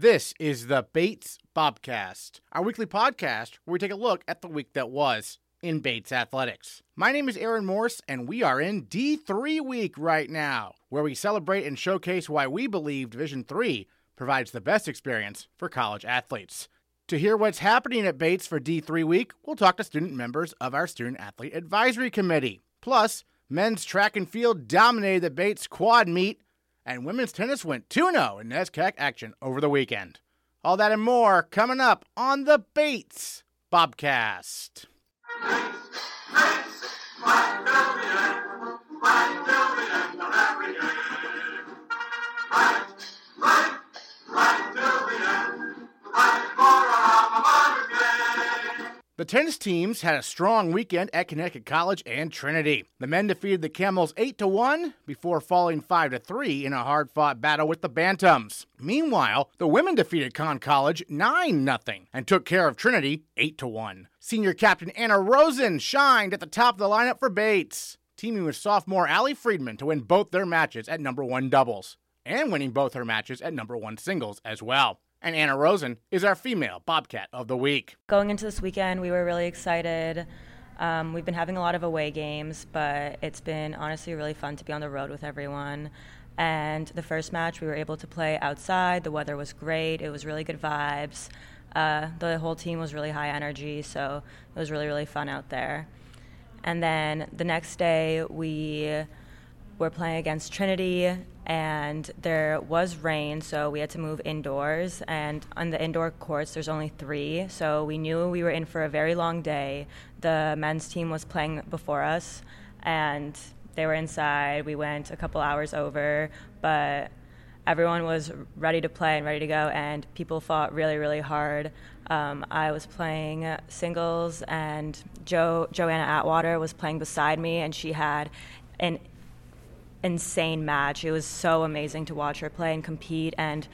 This is the Bates Bobcast, our weekly podcast where we take a look at the week that was in Bates athletics. My name is Aaron Morse, and we are in D3 week right now, where we celebrate and showcase why we believe Division 3 provides the best experience for college athletes. To hear what's happening at Bates for D3 week, we'll talk to student members of our Student Athlete Advisory Committee. Plus, men's track and field dominated the Bates quad meet, and women's tennis went 2 0 in NESCAC action over the weekend. All that and more coming up on the Bates Bobcast. The tennis teams had a strong weekend at Connecticut College and Trinity. The men defeated the Camels 8 to 1 before falling 5 to 3 in a hard-fought battle with the Bantams. Meanwhile, the women defeated Conn College 9 0 and took care of Trinity 8 to 1. Senior captain Anna Rozin shined at the top of the lineup for Bates, teaming with sophomore Allie Friedman to win both their matches at number 1 doubles and winning both her matches at number 1 singles as well and Anna Rozin is our female Bobcat of the week. Going into this weekend, we were really excited. Um, we've been having a lot of away games, but it's been honestly really fun to be on the road with everyone. And the first match, we were able to play outside. The weather was great. It was really good vibes. Uh, the whole team was really high energy, so it was really, really fun out there. And then the next day, we were playing against Trinity, and there was rain, so we had to move indoors. And on the indoor courts, there's only three, so we knew we were in for a very long day. The men's team was playing before us, and they were inside. We went a couple hours over, but everyone was ready to play and ready to go, and people fought really, really hard. Um, I was playing singles, and jo- Joanna Atwater was playing beside me, and she had an insane match. It was so amazing to watch her play and compete, and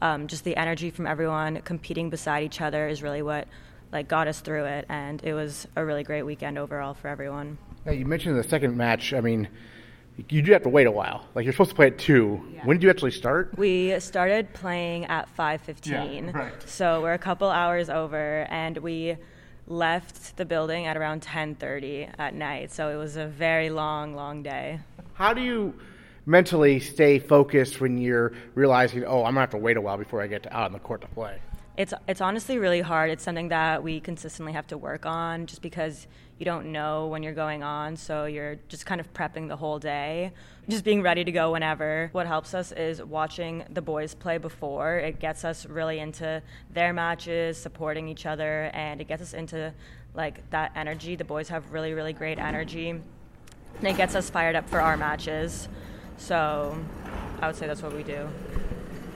um, just the energy from everyone competing beside each other is really what like got us through it. And it was a really great weekend overall for everyone. Now, you mentioned the second match. I mean, you do have to wait a while. Like you're supposed to play at two. Yeah. When did you actually start? We started playing at five fifteen. Yeah, right. So we're a couple hours over, and we left the building at around 10:30 at night. So it was a very long, long day. How do you mentally stay focused when you're realizing, oh, I'm gonna have to wait a while before I get to, out on the court to play? It's it's honestly really hard. It's something that we consistently have to work on, just because you don't know when you're going on, so you're just kind of prepping the whole day, just being ready to go whenever. What helps us is watching the boys play before. It gets us really into their matches, supporting each other, and it gets us into like that energy. The boys have really really great energy, and it gets us fired up for our matches. So, I would say that's what we do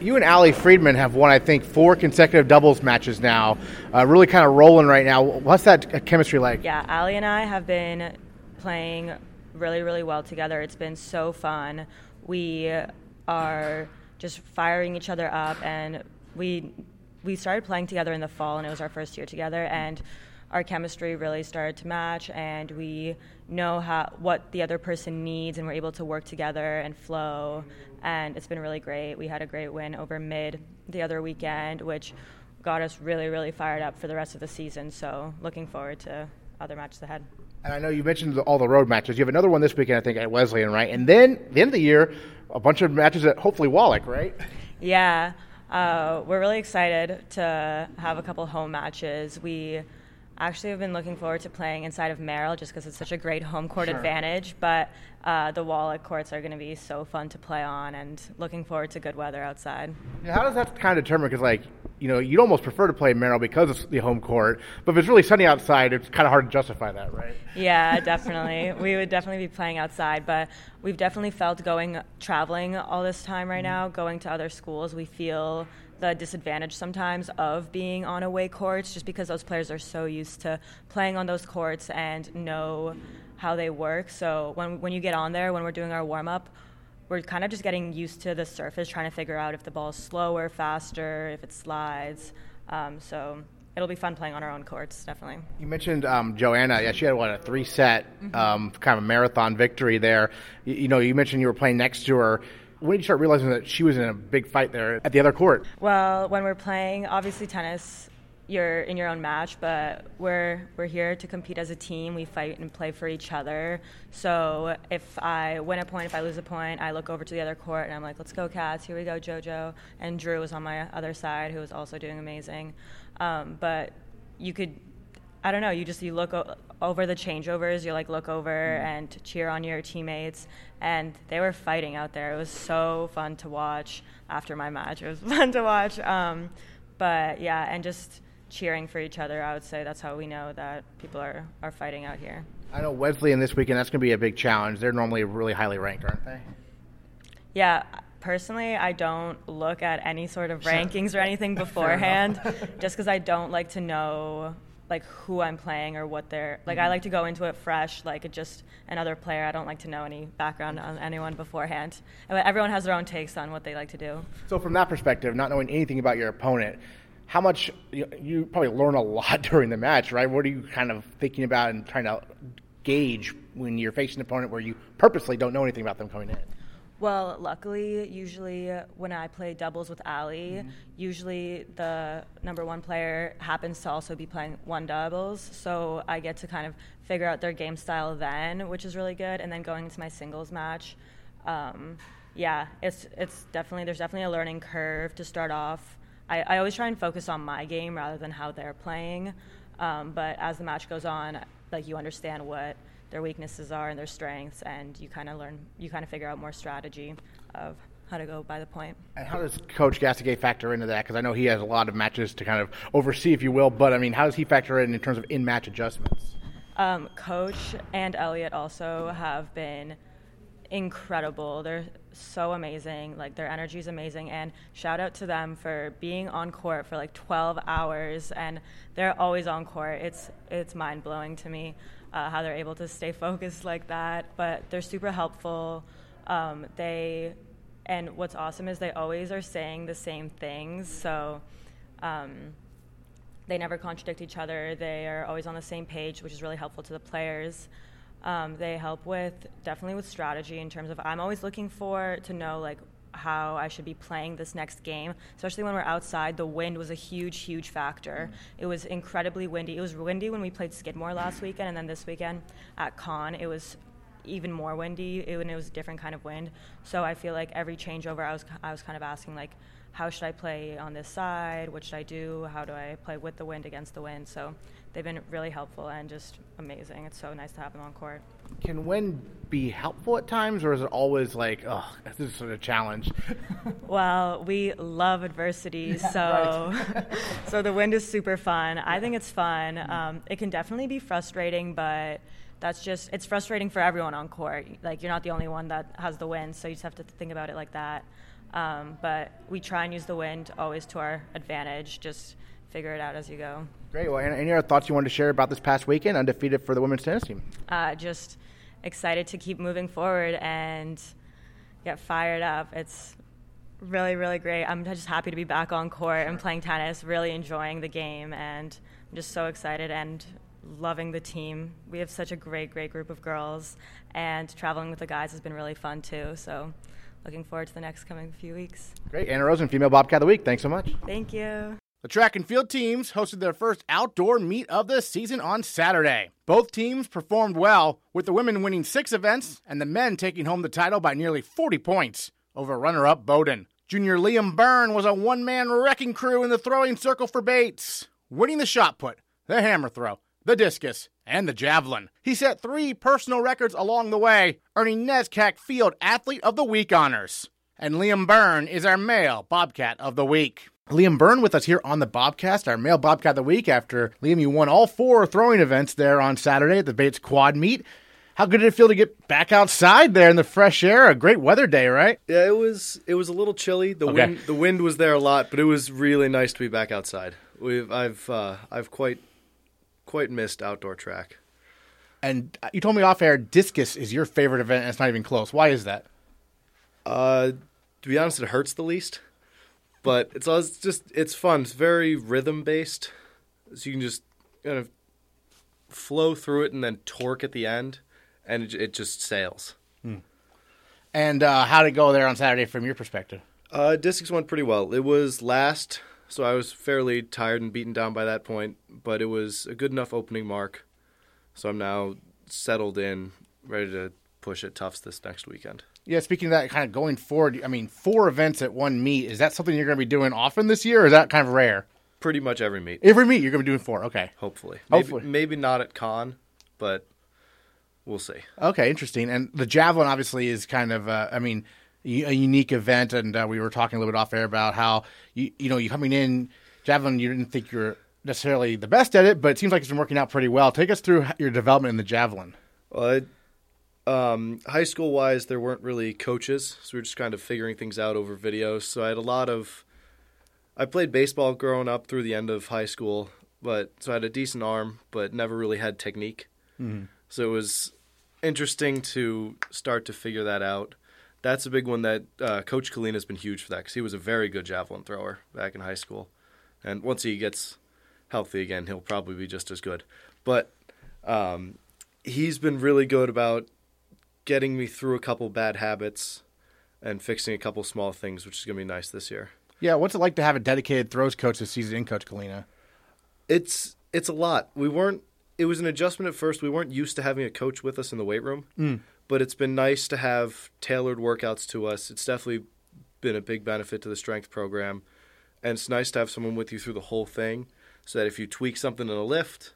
you and Ali Friedman have won, I think, four consecutive doubles matches now. Uh, really kind of rolling right now. What's that chemistry like? Yeah, Ali and I have been playing really, really well together. It's been so fun. We are just firing each other up, and we we started playing together in the fall, and it was our first year together, and our chemistry really started to match, and we know how what the other person needs, and we're able to work together and flow and it's been really great. We had a great win over Midd the other weekend, which got us really, really fired up for the rest of the season. So looking forward to other matches ahead. And I know you mentioned all the road matches. You have another one this weekend, I think, at Wesleyan, right? And then the end of the year, a bunch of matches at hopefully Wallach, right? Yeah, uh, we're really excited to have a couple home matches. We actually I've been looking forward to playing inside of Merrill just because it's such a great home court sure. advantage. But uh, the Wallach courts are going to be so fun to play on, and looking forward to good weather outside. Yeah, how does that kind of determine? Because like you know, you'd almost prefer to play Merrill because it's the home court, but if it's really sunny outside, it's kind of hard to justify that, right? Yeah, definitely. we would definitely be playing outside, but we've definitely felt going traveling all this time right mm-hmm. now, going to other schools. We feel the disadvantage sometimes of being on away courts just because those players are so used to playing on those courts and know how they work. So when when you get on there, when we're doing our warm up, we're kind of just getting used to the surface, trying to figure out if the ball is slower, faster, if it slides. Um, so it'll be fun playing on our own courts, definitely. You mentioned um, Joanna. Yeah, she had what a three set mm-hmm. um, kind of marathon victory there. You, you, know, you mentioned you were playing next to her when did you start realizing that she was in a big fight there at the other court? Well, when we're playing, obviously tennis, you're in your own match, but we're we're here to compete as a team. We fight and play for each other. So if I win a point, if I lose a point, I look over to the other court and I'm like, "Let's go, Cats! Here we go, JoJo." And Drew was on my other side, who was also doing amazing. Um, but you could, I don't know, you just you look o- over the changeovers. You like look over and cheer on your teammates, and they were fighting out there. It was so fun to watch. After my match, it was fun to watch. Um, but yeah, and just cheering for each other. I would say that's how we know that people are, are fighting out here. I know Wesleyan this weekend, that's going to be a big challenge. They're normally really highly ranked, aren't they? Yeah, personally, I don't look at any sort of rankings or anything beforehand just because I don't like to know like who I'm playing or what they're like. I mm-hmm. like to go into it fresh, like just another player. I don't like to know any background on anyone beforehand. And Everyone has their own takes on what they like to do. So, from that perspective, not knowing anything about your opponent, how much you, you probably learn a lot during the match, right? What are you kind of thinking about and trying to gauge when you're facing an opponent where you purposely don't know anything about them coming in? Well, luckily, usually when I play doubles with Ali, Mm-hmm. usually the number one player happens to also be playing one doubles. So I get to kind of figure out their game style then, which is really good. And then going into my singles match, um, yeah, it's it's definitely there's definitely a learning curve to start off. I, I always try and focus on my game rather than how they're playing. Um, but as the match goes on, like you understand what their weaknesses are and their strengths, and you kind of learn, you kind of figure out more strategy of how to go by the point. And how does Coach Gastonguay factor into that? Because I know he has a lot of matches to kind of oversee, if you will. But I mean, how does he factor in in terms of in-match adjustments? Um, Coach and Elliot also have been incredible. They're so amazing. Like their energy is amazing. And shout out to them for being on court for like 12 hours, and they're always on court. It's it's mind blowing to me uh, how they're able to stay focused like that. But they're super helpful. Um, they and what's awesome is they always are saying the same things. So. Um, they never contradict each other. They are always on the same page, which is really helpful to the players. Um, they help with definitely with strategy in terms of I'm always looking for to know like how I should be playing this next game, especially when we're outside. The wind was a huge, huge factor. Mm-hmm. It was incredibly windy. It was windy when we played Skidmore last weekend, and then this weekend at Conn, it was even more windy. It, and it was a different kind of wind. So I feel like every changeover, I was I was kind of asking like, how should I play on this side? What should I do? How do I play with the wind against the wind? So they've been really helpful and just amazing. It's so nice to have them on court. Can wind be helpful at times, or is it always like, oh, this is sort of a challenge? well, we love adversity, so so the wind is super fun. I think it's fun. Um, it can definitely be frustrating, but that's just it's frustrating for everyone on court. Like you're not the only one that has the wind, so you just have to think about it like that. Um, but we try and use the wind always to our advantage. Just figure it out as you go. Great. Well, any other thoughts you wanted to share about this past weekend, undefeated for the women's tennis team? Uh, just excited to keep moving forward and get fired up. It's really, really great. I'm just happy to be back on court and playing tennis, really enjoying the game, and I'm just so excited and loving the team. We have such a great, great group of girls, and traveling with the guys has been really fun too. So, looking forward to the next coming few weeks. Great. Anna Rozin, Female Bobcat of the Week. Thanks so much. Thank you. The track and field teams hosted their first outdoor meet of the season on Saturday. Both teams performed well, with the women winning six events and the men taking home the title by nearly 40 points over runner up Bowdoin. Junior Liam Byrne was a one man wrecking crew in the throwing circle for Bates, winning the shot put, the hammer throw, the discus, and the javelin. He set three personal records along the way, earning NESCAC Field Athlete of the Week honors. And Liam Byrne is our male Bobcat of the Week. Liam Byrne with us here on the Bobcast, our male Bobcat of the Week. After Liam, you won all four throwing events there on Saturday at the Bates Quad Meet. How good did it feel to get back outside there in the fresh air? A great weather day, right? Yeah, it was. It was a little chilly. The Okay. wind, the wind was there a lot, but it was really nice to be back outside. We've, I've, uh, I've quite, quite missed outdoor track. And you told me off air, discus is your favorite event, and it's not even close. Why is that? Uh, to be honest, it hurts the least, but it's, just it's fun. It's very rhythm based, so you can just kind of flow through it and then torque at the end, and it, it just sails. And uh, how did it go there on Saturday from your perspective? Uh, went pretty well. It was last, so I was fairly tired and beaten down by that point, but it was a good enough opening mark. So I'm now settled in, ready to push at Tufts this next weekend. Yeah, speaking of that, kind of going forward, I mean, four events at one meet. Is that something you're going to be doing often this year, or is that kind of rare? Pretty much every meet, Every meet you're going to be doing four. Okay. hopefully. Maybe, Hopefully. maybe not at con, but we'll see. Okay, interesting. And the javelin obviously is kind of, uh, I mean, a unique event. And uh, we were talking a little bit off air about how you, you know, you coming in javelin, you didn't think you're necessarily the best at it, but it seems like it's been working out pretty well. Take us through your development in the javelin. Well, I, um, high school wise, there weren't really coaches, so we were just kind of figuring things out over videos. So I had a lot of. I played baseball growing up through the end of high school, but so I had a decent arm, but never really had technique. So it was interesting to start to figure that out. That's a big one that uh, Coach Kalina has been huge for that because he was a very good javelin thrower back in high school, and once he gets healthy again, he'll probably be just as good. But um, he's been really good about getting me through a couple bad habits and fixing a couple small things, which is going to be nice this year. Yeah, what's it like to have a dedicated throws coach this season in Coach Kalina? It's it's a lot. We weren't. It was an adjustment at first. We weren't used to having a coach with us in the weight room, hmm. but it's been nice to have tailored workouts to us. It's definitely been a big benefit to the strength program, and it's nice to have someone with you through the whole thing, so that if you tweak something in a lift,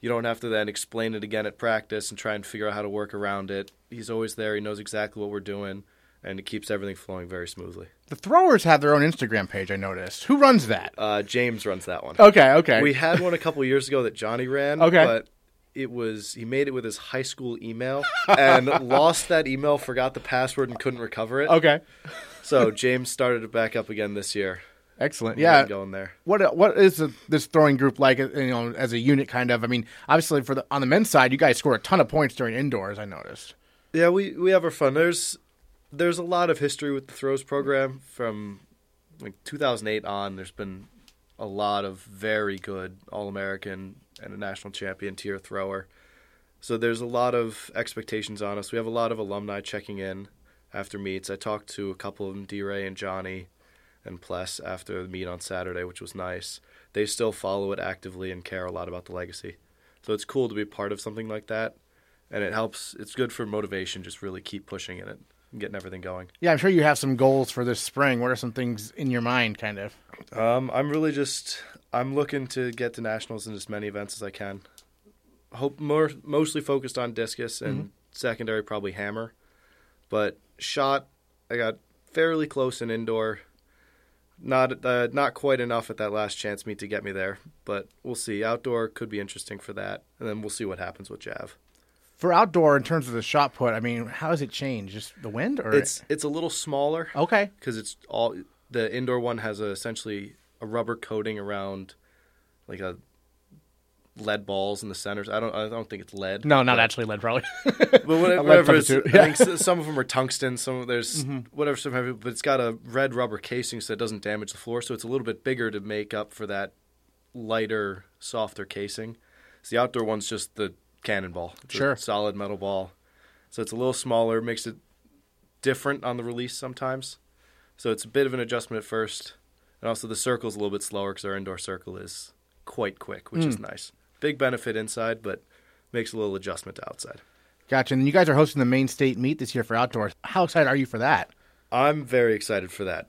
you don't have to then explain it again at practice and try and figure out how to work around it. He's always there. He knows exactly what we're doing, and it keeps everything flowing very smoothly. The throwers have their own Instagram page, I noticed. Who runs that? Uh, James runs that one. Okay, okay. We had one a couple years ago that Johnny ran. Okay. But it was he made it with his high school email and lost that email, forgot the password, and couldn't recover it. okay. So James started it back up again this year. Excellent. Yeah. going there. What what is this throwing group like? uh, You know, as a unit, kind of. I mean, obviously, for the on the men's side, you guys score a ton of points during indoors. I noticed. Yeah, we we have our fun. There's there's a lot of history with the throws program from like 2008 on. There's been a lot of very good All American and a national champion tier thrower. So there's a lot of expectations on us. We have a lot of alumni checking in after meets. I talked to a couple of them, D. Ray and Johnny and Pless after the meet on Saturday, which was nice. They still follow it actively and care a lot about the legacy. So it's cool to be part of something like that and it helps. It's good for motivation. Just really keep pushing in it and getting everything going. Yeah, I'm sure you have some goals for this spring. What are some things in your mind, kind of? Um, I'm really just I'm looking to get to nationals in as many events as I can. Hope more mostly focused on discus and secondary probably hammer, but shot I got fairly close in indoor. Not uh, not quite enough at that last chance meet to get me there, but we'll see. Outdoor could be interesting for that, and then we'll see what happens with Jav. For outdoor, in terms of the shot put, I mean, how does it change? Just the wind, or It's it's a little smaller. okay? because it's all the indoor one has a, essentially a rubber coating around like a lead balls in the centers. I don't I don't think it's lead. No, not but, actually lead, probably. But whatever, lead whatever it's, substitute, I think some of them are tungsten. Some of- there's Mm-hmm. whatever some have, but it's got a red rubber casing so it doesn't damage the floor. So it's a little bit bigger to make up for that lighter, softer casing. So the outdoor one's just the cannonball. It's a Sure. solid metal ball. So it's a little smaller, makes it different on the release sometimes. So it's a bit of an adjustment at first. And also the circle's a little bit slower because our indoor circle is quite quick, which Hmm. is nice. Big benefit inside, but makes a little adjustment to outside. Gotcha. And you guys are hosting the Maine state meet this year for outdoors. How excited are you for that? I'm very excited for that.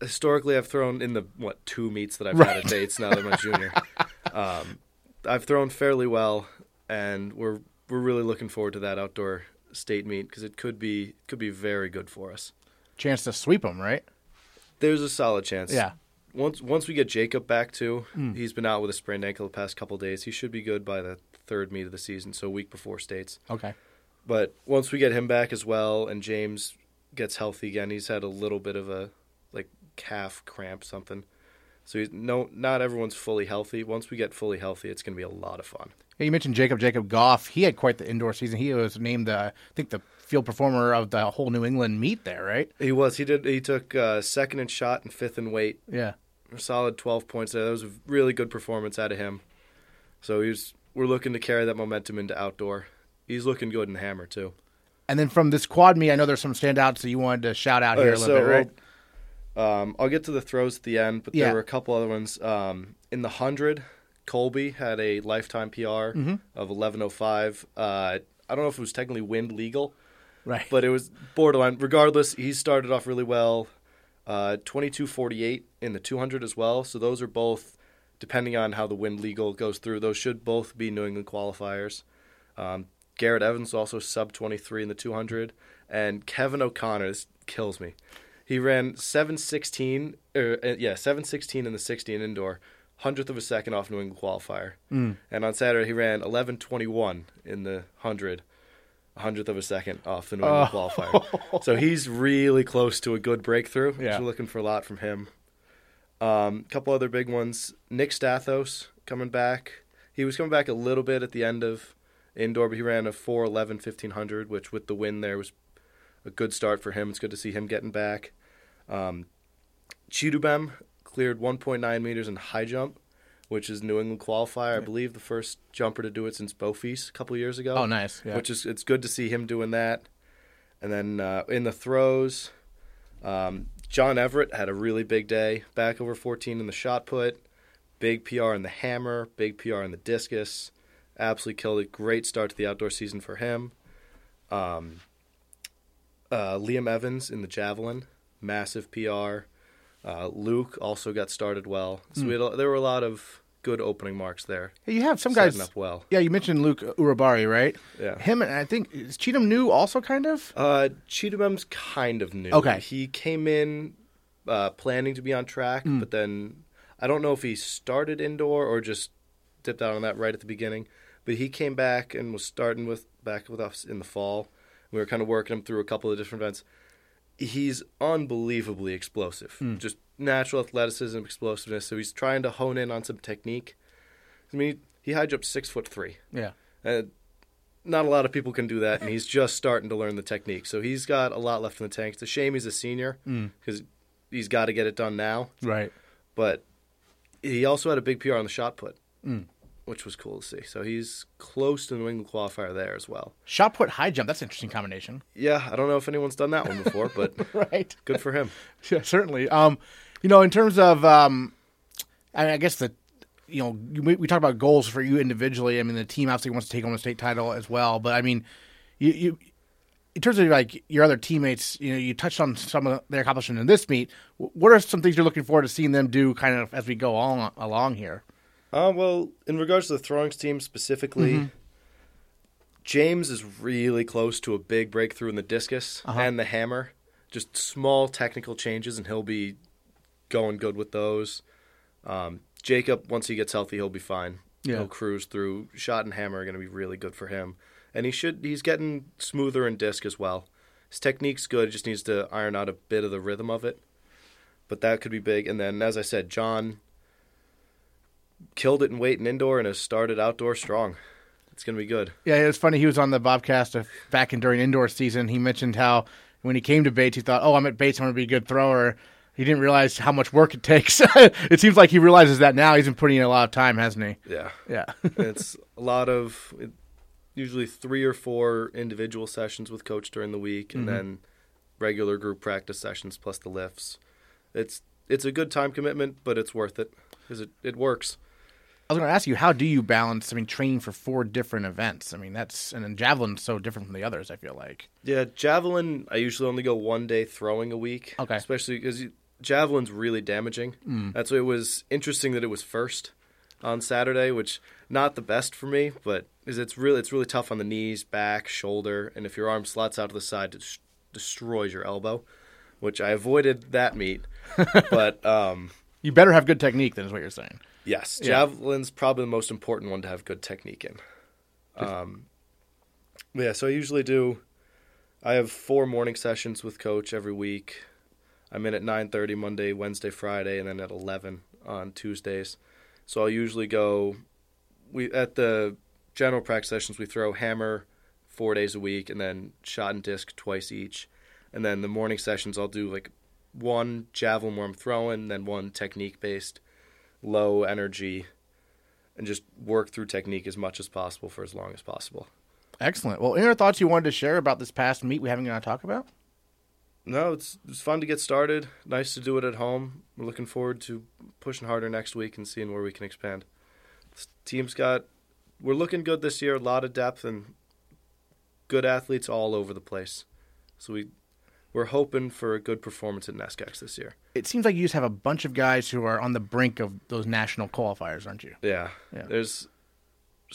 Historically, I've thrown in the what two meets that I've Right. had at Bates now that I'm a junior. um, I've thrown fairly well, and we're we're really looking forward to that outdoor state meet because it could be could be very good for us. Chance to sweep them, right? There's a solid chance. Yeah. Once once we get Jacob back too, hmm. he's been out with a sprained ankle the past couple days. He should be good by the third meet of the season, so a week before states. Okay. But once we get him back as well, and James gets healthy again, he's had a little bit of a like calf cramp something. So he's no, not everyone's fully healthy. Once we get fully healthy, it's going to be a lot of fun. Yeah, you mentioned Jacob Jacob Goff. He had quite the indoor season. He was named, uh, I think, the field performer of the whole New England meet there, right? He was. He did. He took uh, second in shot and fifth in weight. Yeah. A solid twelve points there. That was a really good performance out of him. So he's. We're looking to carry that momentum into outdoor. He's looking good in hammer too. And then from this quad meet, I know there's some standouts that you wanted to shout out here a little so, bit, right? well, um, I'll get to the throws at the end, but Yeah. there were a couple other ones. Um, in the hundred, Colby had a lifetime PR Mm-hmm. of eleven oh five. Uh, I don't know if it was technically wind legal, right. but it was borderline. Regardless, he started off really well. Uh, 22.48 in the 200 as well. So those are both, depending on how the wind legal goes through, those should both be New England qualifiers. Um, Garrett Evans also sub 23 in the 200. And Kevin O'Connor, this kills me. He ran 7.16, er, uh, yeah, 7.16 in the 60 and indoor, hundredth of a second off New England qualifier. Mm. And on Saturday, he ran 11.21 in the 100 hundredth of a second off the New England Oh. qualifier. So he's really close to a good breakthrough. Yeah. We're looking for a lot from him. A um, couple other big ones. Nick Stathos coming back. He was coming back a little bit at the end of indoor, but he ran a 4'11", 1500, which with the win there was a good start for him. It's good to see him getting back. Um, Chidubem cleared 1.9 meters in high jump, which is New England qualifier. I believe the first jumper to do it since Bofies a couple years ago Oh, nice. Yeah. which is it's good to see him doing that. And then uh, in the throws, um, John Everett had a really big day, back over 14 in the shot put, big PR in the hammer, big PR in the discus, absolutely killed it. Great start to the outdoor season for him. Um, uh, Liam Evans in the javelin, massive PR. Uh, Luke also got started well, so we had a, there were a lot of good opening marks there. Hey, you have some guys. up well. Yeah, you mentioned Luke Urabari, right? Yeah. Him and I think is Cheatham new also kind of. Uh, Cheatham's kind of new. Okay. He came in uh, planning to be on track, Mm. but then I don't know if he started indoor or just dipped out on that right at the beginning. But he came back and was starting with back with us in the fall. We were kind of working him through a couple of different events. He's unbelievably explosive, Mm. just natural athleticism, explosiveness. So he's trying to hone in on some technique. I mean, he high jumped six foot three. Yeah. Uh, not a lot of people can do that, and he's just starting to learn the technique. So he's got a lot left in the tank. It's a shame he's a senior Mm. because he's got to get it done now. Right. But he also had a big PR on the shot put, Mm. Which was cool to see. So he's close to the New England qualifier there as well. Shot put high jump. That's an interesting combination. Yeah, I don't know if anyone's done that one before, but right. good for him. Yeah, certainly. Um, you know, in terms of, um, I, I guess the, you know, we, we talk about goals for you individually. I mean, the team obviously wants to take home a state title as well. But I mean, you, you in terms of like your other teammates, you know, you touched on some of their accomplishment in this meet. What are some things you're looking forward to seeing them do, kind of as we go on along here? Uh, well, in regards to the throwing team specifically, Mm-hmm. James is really close to a big breakthrough in the discus Uh-huh. and the hammer. Just small technical changes, and he'll be going good with those. Um, Jacob, once he gets healthy, he'll be fine. Yeah. He'll cruise through. Shot and hammer are going to be really good for him, and he should. He's getting smoother in disc as well. His technique's good. Just needs to iron out a bit of the rhythm of it. But that could be big. And then, as I said, John killed it in weight and indoor and has started outdoor strong. It's going to be good. Yeah, it was funny. He was on the Bobcast back in during indoor season. He mentioned how when he came to Bates, he thought, "Oh, I'm at Bates. I'm going to be a good thrower." He didn't realize how much work it takes. it seems like he realizes that now. He's been putting in a lot of time, hasn't he? Yeah. Yeah. it's a lot of it, usually three or four individual sessions with coach during the week and mm-hmm. then regular group practice sessions plus the lifts. It's it's a good time commitment, but it's worth it because it, it works. I was going to ask you, how do you balance? I mean, training for four different events. I mean, that's and then javelin's so different from the others. I feel like. Yeah, javelin. I usually only go one day throwing a week. Okay. especially because javelin's really damaging. That's why it was interesting that it was first on Saturday, which not the best for me, but is it's really it's really tough on the knees, back, shoulder, and if your arm slots out to the side, it des- destroys your elbow. Which I avoided that meet, but um, You better have good technique. Then is what you're saying. Yes, javelin's probably the most important one to have good technique in. Um, yeah, so I usually do. I have four morning sessions with coach every week. I'm in at nine thirty Monday, Wednesday, Friday, and then at eleven on Tuesdays. So I'll usually go. We at the general practice sessions we throw hammer four days a week, and then shot and disc twice each. And then the morning sessions I'll do like one javelin where I'm throwing, then one technique based low energy and just work through technique as much as possible for as long as possible. Excellent. Well, any other thoughts you wanted to share about this past meet we haven't going to talk about? No, it's it's fun to get started. Nice to do it at home. We're looking forward to pushing harder next week and seeing where we can expand. This team's got we're looking good this year. A lot of depth and good athletes all over the place. So we we're hoping for a good performance at NESCACs this year. It seems like you just have a bunch of guys who are on the brink of those national qualifiers, aren't you? Yeah. Yeah. There's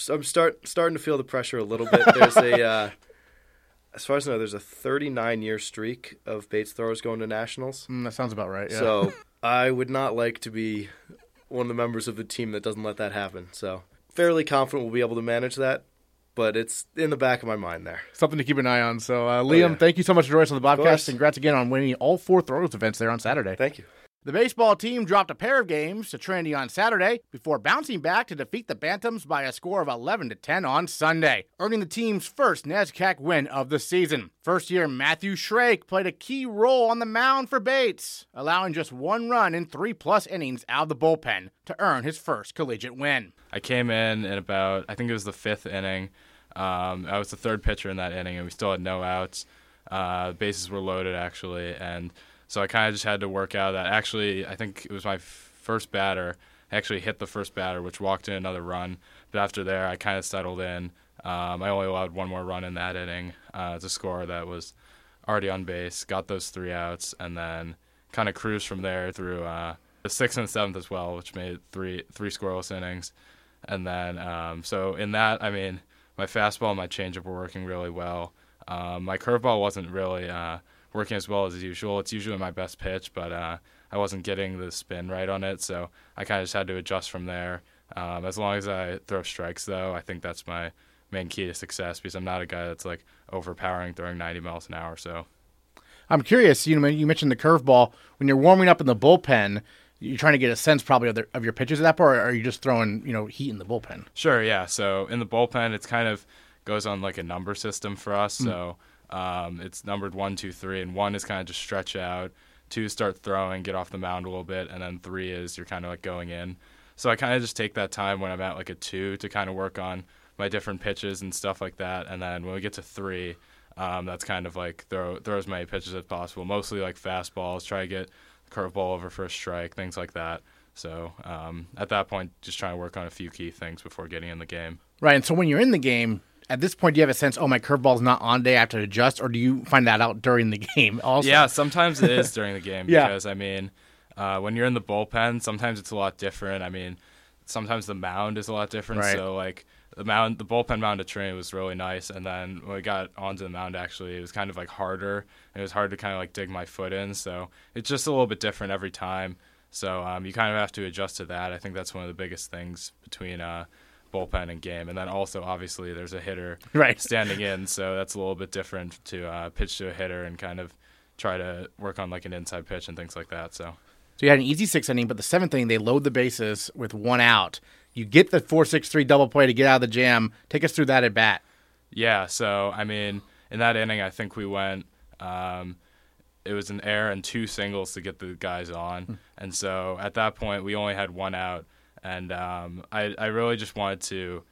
I'm start starting to feel the pressure a little bit. There's a uh, as far as I know, there's a 39 year streak of Bates throwers going to nationals. Mm, that sounds about right. Yeah. So I would not like to be one of the members of the team that doesn't let that happen. So fairly confident we'll be able to manage that, but it's in the back of my mind there. something to keep an eye on. So, uh, Liam, yeah. thank you so much for joining us on the podcast. Congrats again on winning all four throws events there on Saturday. Thank you. The baseball team dropped a pair of games to Trinity on Saturday before bouncing back to defeat the Bantams by a score of 11 to 10 on Sunday, earning the team's first NESCAC win of the season. First year Matthew Shrake played a key role on the mound for Bates, allowing just one run in three plus innings out of the bullpen to earn his first collegiate win. I came in in about I think it was the fifth inning. Um, I was the third pitcher in that inning, and we still had no outs. Uh, bases were loaded actually, and so I kind of just had to work out that. Actually, I think it was my first batter. I actually hit the first batter, which walked in another run. But after there, I kind of settled in. Um, I only allowed one more run in that inning uh, to score that was already on base. Got those three outs, and then kind of cruised from there through uh, the sixth and seventh as well, which made three three scoreless innings. And then, um, so in that, I mean, my fastball and my changeup were working really well. Um, my curveball wasn't really uh, working as well as usual. It's usually my best pitch, but uh, I wasn't getting the spin right on it, so I kind of just had to adjust from there. Um, as long as I throw strikes, though, I think that's my main key to success because I'm not a guy that's like overpowering throwing 90 miles an hour. So I'm curious, you know, you mentioned the curveball. When you're warming up in the bullpen, you're trying to get a sense probably of, the, of your pitches at that point, or are you just throwing, you know, heat in the bullpen? Sure, yeah. So in the bullpen, it's kind of goes on like a number system for us. So um, it's numbered one, two, three, and one is kind of just stretch out. Two start throwing, get off the mound a little bit, and then three is you're kind of like going in. So I kind of just take that time when I'm at like a two to kind of work on my different pitches and stuff like that. And then when we get to three, um, that's kind of like throw throw as many pitches as possible. Mostly like fastballs, try to get curveball over first strike, things like that. So um, at that point, just trying to work on a few key things before getting in the game. Right. And so when you're in the game, at this point, do you have a sense, oh, my curveball's not on today, I have to adjust, or do you find that out during the game also? Yeah, sometimes it is during the game Yeah. because I mean, uh, when you're in the bullpen, sometimes it's a lot different. I mean, sometimes the mound is a lot different. Right. So like the mound, the bullpen mound at Trinity was really nice, and then when we got onto the mound, actually, it was kind of like harder. It was hard to kind of like dig my foot in. So it's just a little bit different every time. So um, you kind of have to adjust to that. I think that's one of the biggest things between uh, bullpen and game. And then also, obviously, there's a hitter Right. standing in, so that's a little bit different to uh, pitch to a hitter and kind of try to work on like an inside pitch and things like that. So So you had an easy six inning, but the seventh inning, they load the bases with one out. You get the four six three double play to get out of the jam. Take us through that at bat. yeah, so I mean, in that inning, I think we went. Um, it was an air and two singles to get the guys on, and so at that point, we only had one out, and um, I I really just wanted to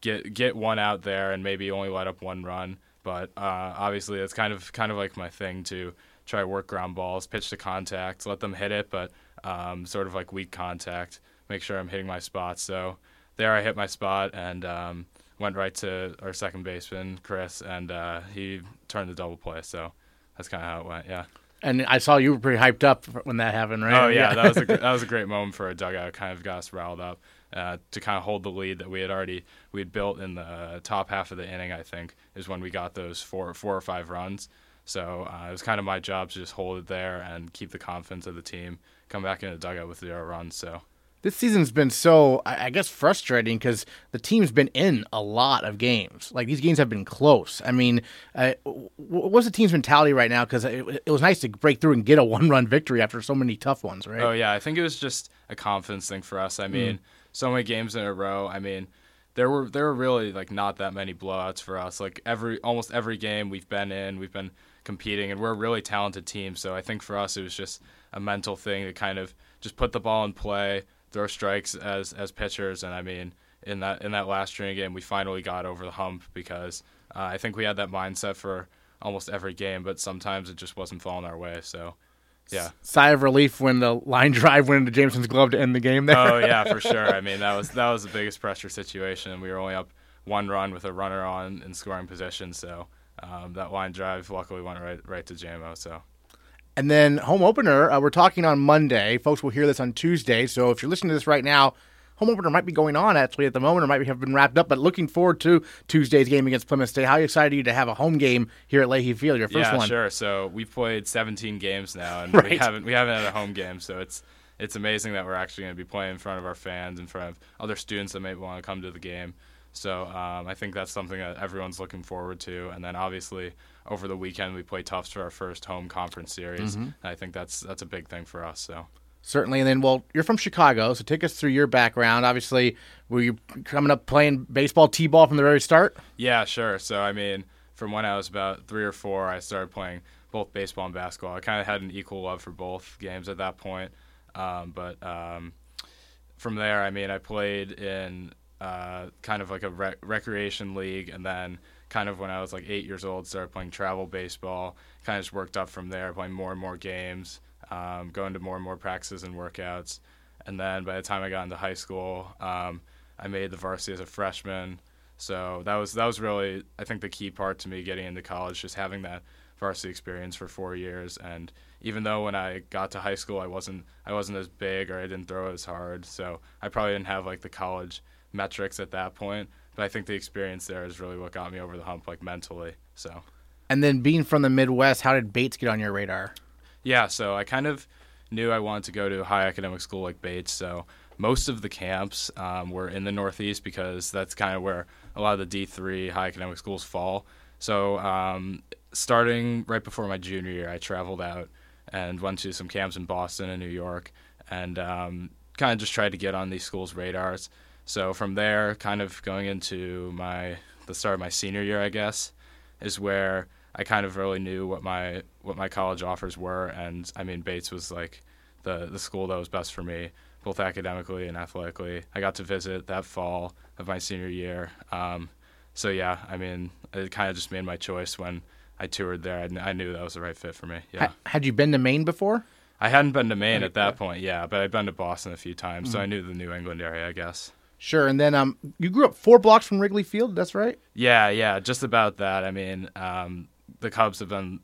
get get one out there and maybe only let up one run. But uh, obviously, it's kind of kind of like my thing to try to work ground balls, pitch to contact, let them hit it, but um, sort of like weak contact, make sure I'm hitting my spots. So there, I hit my spot and um, went right to our second baseman, Chris, and uh, he turned the double play. So that's kind of how it went. Yeah. And I saw you were pretty hyped up when that happened, right? Oh yeah, that was a that was a great moment for a dugout. Kind of got us riled up uh, to kind of hold the lead that we had already we had built in the top half of the inning. I think is when we got those four four or five runs. So uh, it was kind of my job to just hold it there and keep the confidence of the team. Come back in the dugout with zero runs. So This season's been so, I guess, frustrating because the team's been in a lot of games. Like these games have been close. I mean, uh, what's the team's mentality right now? Because it, it was nice to break through and get a one-run victory after so many tough ones, right? Oh yeah, I think it was just a confidence thing for us. I mean, so many games in a row. I mean, there were there were really like not that many blowouts for us. Like every almost every game we've been in, we've been competing, and we're a really talented team. So I think for us it was just a mental thing to kind of just put the ball in play, throw strikes as as pitchers, and I mean. In that in that last string game, we finally got over the hump because uh, I think we had that mindset for almost every game, but sometimes it just wasn't falling our way. So, yeah. Sigh of relief when the line drive went into Jameson's glove to end the game there. Oh yeah, for sure. I mean that was that was the biggest pressure situation. And we were only up one run with a runner on in scoring position, so um, that line drive luckily went right right to JMO. So And then home opener, uh, we're talking on Monday. Folks will hear this on Tuesday. So if you're listening to this right now, home opener might be going on actually at the moment, or might have been wrapped up. But looking forward to Tuesday's game against Plymouth State. How excited are you to have a home game here at Leahy Field? Your first yeah, one. sure. So we've played 17 games now, and Right. we haven't we haven't had a home game. So it's it's amazing that we're actually going to be playing in front of our fans, in front of other students that may want to come to the game. So um, I think that's something that everyone's looking forward to. And then obviously over the weekend we play Tufts for our first home conference series. Mm-hmm. I think that's that's a big thing for us. So. Certainly. And then, well, you're from Chicago, so take us through your background. Obviously, were you coming up playing baseball, t-ball from the very start? Yeah, sure. So I mean, from when I was about three or four, I started playing both baseball and basketball. I kind of had an equal love for both games at that point. Um, but um, from there, I mean, I played in uh, kind of like a rec- recreation league, and then kind of when I was like eight years old, started playing travel baseball. Kind of just worked up from there, playing more and more games, um, going to more and more practices and workouts. And then by the time I got into high school, um, I made the varsity as a freshman. So that was that was really I think the key part to me getting into college, just having that varsity experience for four years. And even though when I got to high school, I wasn't I wasn't as big or I didn't throw as hard, so I probably didn't have like the college metrics at that point. But I think the experience there is really what got me over the hump, like mentally. So And then being from the Midwest, how did Bates get on your radar? yeah, so I kind of knew I wanted to go to a high academic school like Bates. So most of the camps um, were in the Northeast because that's kind of where a lot of the D3 high academic schools fall. So um, starting right before my junior year, I traveled out and went to some camps in Boston and New York and um, kind of just tried to get on these schools' radars. So from there, kind of going into my the start of my senior year, I guess, is where I kind of really knew what my what my college offers were, and I mean Bates was like the the school that was best for me, both academically and athletically. I got to visit that fall of my senior year. Um, so yeah, I mean, it kind of just made my choice when I toured there. I, I knew that was the right fit for me. Yeah. Ha- had you been to Maine before? I hadn't been to Maine at that point, yeah, but I'd been to Boston a few times, so I knew the New England area, I guess. Sure. And then um, you grew up four blocks from Wrigley Field. That's right. Yeah, yeah, just about that. I mean, um, the Cubs have been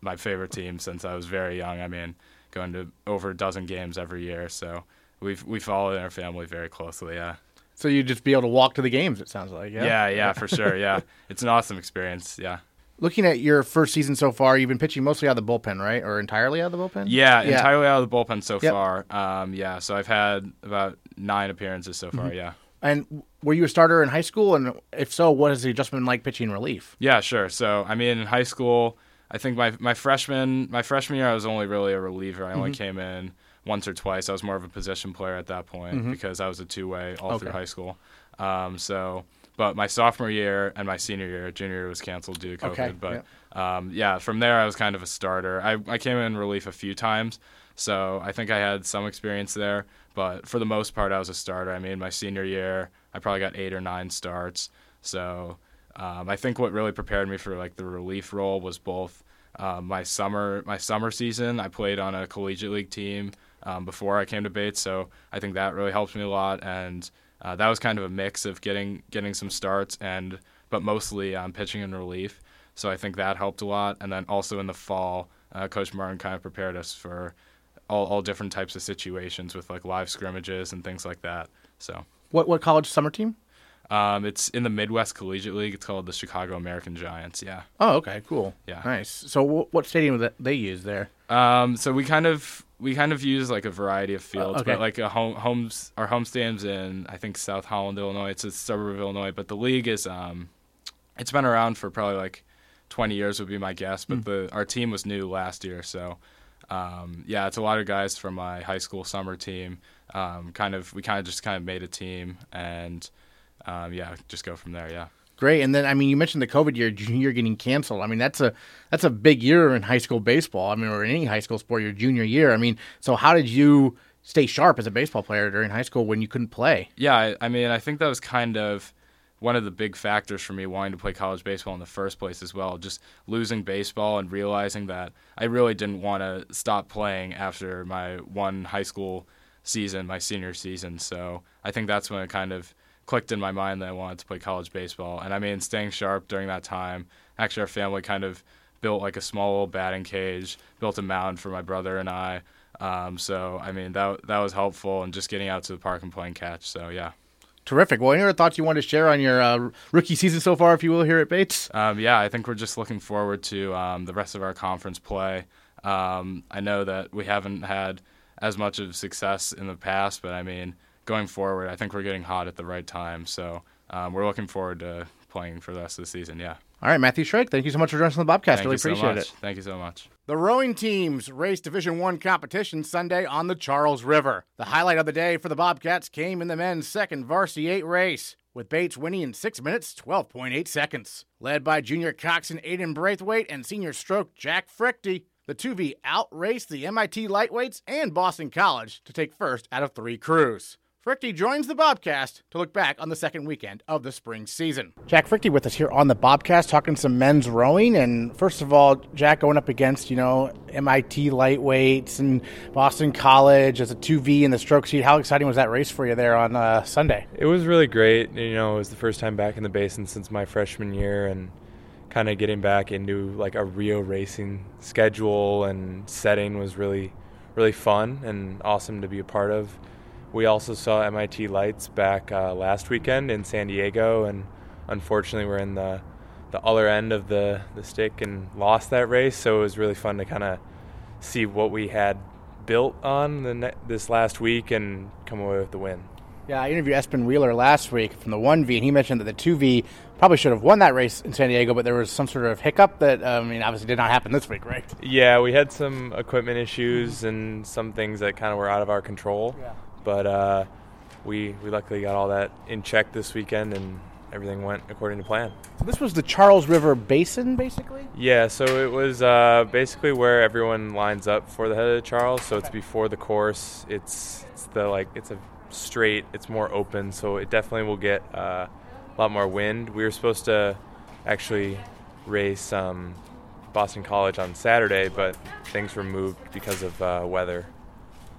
my favorite team since I was very young. I mean, going to over a dozen games every year, so we've we followed in our family very closely. Yeah, So you'd just be able to walk to the games. It sounds like. Yeah. yeah, yeah, for sure. Yeah, it's an awesome experience. Yeah, Looking at your first season so far, you've been pitching mostly out of the bullpen, right, or entirely out of the bullpen? yeah, entirely out of the bullpen so Yep. far. Um, yeah, so I've had about nine appearances so far. Yeah. And were you a starter in high school? And if so, what has the adjustment been like pitching relief? Yeah, sure. So I mean, in high school, I think my my freshman my freshman year, I was only really a reliever. I Mm-hmm. only came in once or twice. I was more of a position player at that point because I was a two way all through Mm-hmm. High school. Um, so, but my sophomore year and my senior year, junior year was canceled due to COVID. Okay, But um, yeah, from there I was kind of a starter. I I came in relief a few times. So I think I had some experience there, but for the most part, I was a starter. I mean, my senior year, I probably got eight or nine starts. So um, I think what really prepared me for like the relief role was both um, my summer my summer season. I played on a collegiate league team um, before I came to Bates, so I think that really helped me a lot. And uh, that was kind of a mix of getting getting some starts and but mostly um, pitching in relief. So I think that helped a lot. And then also in the fall, uh, Coach Martin kind of prepared us for all, all different types of situations with like live scrimmages and things like that. So What what college summer team? um, it's in the Midwest Collegiate League. It's called the Chicago American Giants. Yeah. Oh, okay, cool. Yeah. nice. So wh- what stadium that they use there? Um, so we kind of we kind of use like a variety of fields, okay. but like a home homes our home stadiums in I think South Holland, Illinois. It's a suburb of Illinois, but the league is um, it's been around for probably like 20 years would be my guess. But the our team was new last year, so um, yeah, it's a lot of guys from my high school summer team. Um, kind of we kind of just kind of made a team and um, yeah, just go from there. Yeah. Great. And then I mean, you mentioned the COVID year, junior getting canceled. I mean, that's a that's a big year in high school baseball. I mean, or any high school sport, your junior year. I mean, so how did you stay sharp as a baseball player during high school when you couldn't play? Yeah, I, I mean, I think that was kind of one of the big factors for me wanting to play college baseball in the first place as well. Just losing baseball and realizing that I really didn't want to stop playing after my one high school season, my senior season. So I think that's when it kind of clicked in my mind that I wanted to play college baseball. And I mean, staying sharp during that time. Actually, our family kind of built like a small little batting cage, built a mound for my brother and I. Um, so I mean, that that was helpful, and just getting out to the park and playing catch. So yeah. Terrific. Well, any other thoughts you want to share on your uh, rookie season so far, if you will, here at Bates? Um, yeah, I think we're just looking forward to um, the rest of our conference play. Um, I know that we haven't had as much of success in the past, but I mean, going forward, I think we're getting hot at the right time. So um, we're looking forward to playing for the rest of the season. Yeah. All right, Matthew Shrake, thank you so much for joining us on the Bobcast. Thank really you so appreciate it. Thank you so much. The rowing teams raced Division One competition Sunday on the Charles River. The highlight of the day for the Bobcats came in the men's second varsity eight race, with Bates winning in six minutes twelve point eight seconds. Led by junior coxswain Aiden Braithwaite and senior stroke Jack Fruechte, the 2V outraced the MIT lightweights and Boston College to take first out of three crews. Fruechte joins the Bobcast to look back on the second weekend of the spring season. Jack Fruechte with us here on the Bobcast talking some men's rowing. And first of all, Jack going up against, you know, MIT lightweights and Boston College as a 2V in the stroke seat. How exciting was that race for you there on uh, Sunday? It was really great. You know, it was the first time back in the basin since my freshman year and kind of getting back into like a Rio racing schedule and setting was really, really fun and awesome to be a part of. We also saw MIT Lights back uh, last weekend in San Diego, and unfortunately, we're in the the other end of the, the stick and lost that race. So it was really fun to kind of see what we had built on the ne- this last week and come away with the win. Yeah, I interviewed Espen Wheeler last week from the 1V, and he mentioned that the 2V probably should have won that race in San Diego, but there was some sort of hiccup that, uh, I mean, obviously did not happen this week, right? Yeah, we had some equipment issues and some things that kind of were out of our control. Yeah. But uh, we we luckily got all that in check this weekend, and everything went according to plan. So this was the Charles River Basin, basically? Yeah, so it was uh, basically where everyone lines up for the head of the Charles. So it's before the course. It's it's the like it's a straight. It's more open, so it definitely will get uh, a lot more wind. We were supposed to actually race um, Boston College on Saturday, but things were moved because of uh, weather.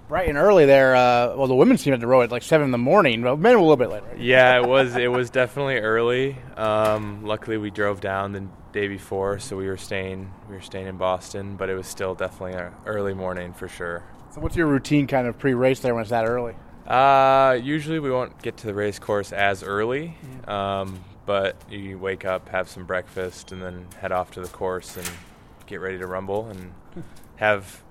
Bright and early there. Uh, well, the women's team had to row at like 7 in the morning, but men were a little bit later. Yeah, it was it was definitely early. Um, luckily, we drove down the day before, so we were staying we were staying in Boston, but it was still definitely an early morning for sure. So what's your routine kind of pre-race there when it's that early? Uh, usually we won't get to the race course as early, um, but you wake up, have some breakfast, and then head off to the course and get ready to rumble and have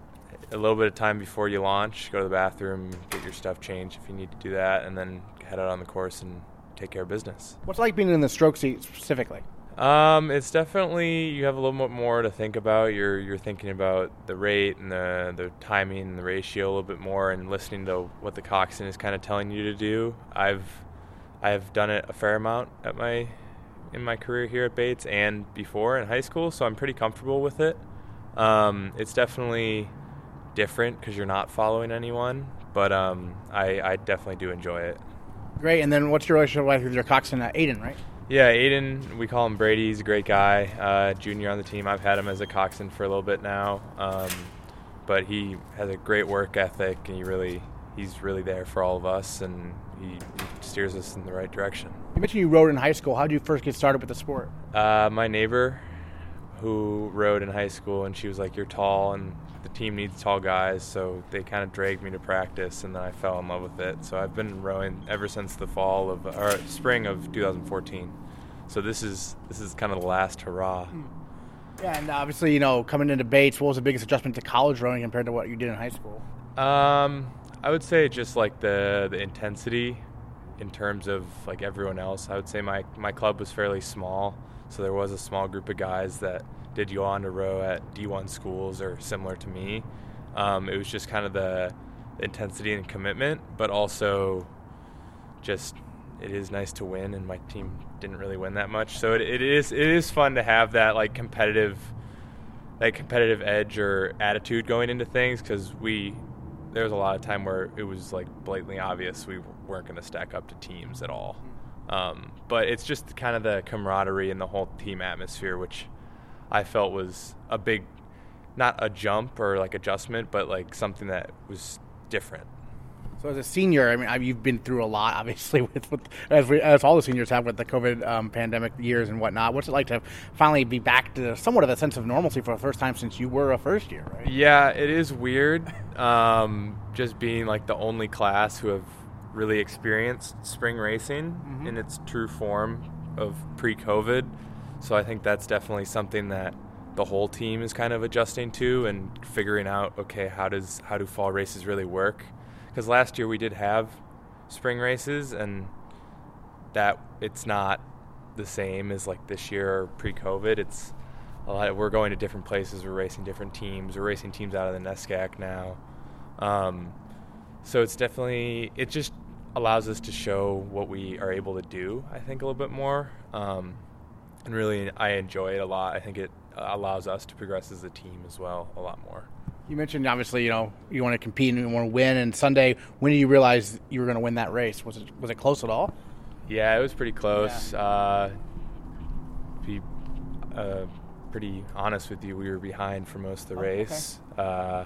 a little bit of time before you launch. Go to the bathroom, get your stuff changed if you need to do that, and then head out on the course and take care of business. What's it like being in the stroke seat specifically? Um, it's definitely you have a little bit more to think about. You're you're thinking about the rate and the the timing and the ratio a little bit more, and listening to what the coxswain is kind of telling you to do. I've I've done it a fair amount at my in my career here at Bates and before in high school, so I'm pretty comfortable with it. Um, it's definitely different because you're not following anyone, but um, I I definitely do enjoy it. Great. And then what's your relationship like with your coxswain, uh, Aiden, right? Yeah, Aiden, we call him Brady. He's a great guy, uh, junior on the team. I've had him as a coxswain for a little bit now, um, but he has a great work ethic, and he really, he's really there for all of us, and he, he steers us in the right direction. You mentioned you rowed in high school. How did you first get started with the sport? Uh, my neighbor, who rowed in high school, and she was like, "You're tall, and team needs tall guys," so they kind of dragged me to practice, and then I fell in love with it. So I've been rowing ever since the fall of or spring of 2014. So this is this is kind of the last hurrah. Yeah, and obviously, you know, coming into Bates, what was the biggest adjustment to college rowing compared to what you did in high school? Um, I would say just like the the intensity in terms of like everyone else. I would say my my club was fairly small, so there was a small group of guys that did on to row at D1 schools or similar to me. Um, it was just kind of the intensity and commitment, but also just it is nice to win, and my team didn't really win that much, so it, it is it is fun to have that like competitive that competitive edge or attitude going into things because we there was a lot of time where it was like blatantly obvious we weren't going to stack up to teams at all. Um, but it's just kind of the camaraderie and the whole team atmosphere, which I felt was a big, not a jump or like adjustment, but like something that was different. So as a senior, I mean, I you've been through a lot, obviously, with, with as we as all the seniors have with the COVID um, pandemic years and whatnot. What's it like to finally be back to somewhat of a sense of normalcy for the first time since you were a first year, right? Yeah, it is weird. Um, just being like the only class who have really experienced spring racing mm-hmm. in its true form of pre-COVID. So I think that's definitely something that the whole team is kind of adjusting to and figuring out okay how does how do fall races really work because last year we did have spring races and that it's not the same as like this year or pre-COVID. It's a lot. Of, we're going to different places. We're racing different teams. We're racing teams out of the NESCAC now. Um, so it's definitely it just allows us to show what we are able to do. I think a little bit more, um, and really I enjoy it a lot. I think it allows us to progress as a team as well a lot more. You mentioned obviously, you know, you want to compete and you want to win. And Sunday, when did you realize you were going to win that race? Was it was it close at all? Yeah, it was pretty close. Yeah. Uh, be uh, pretty honest with you, we were behind for most of the oh, race, okay. uh,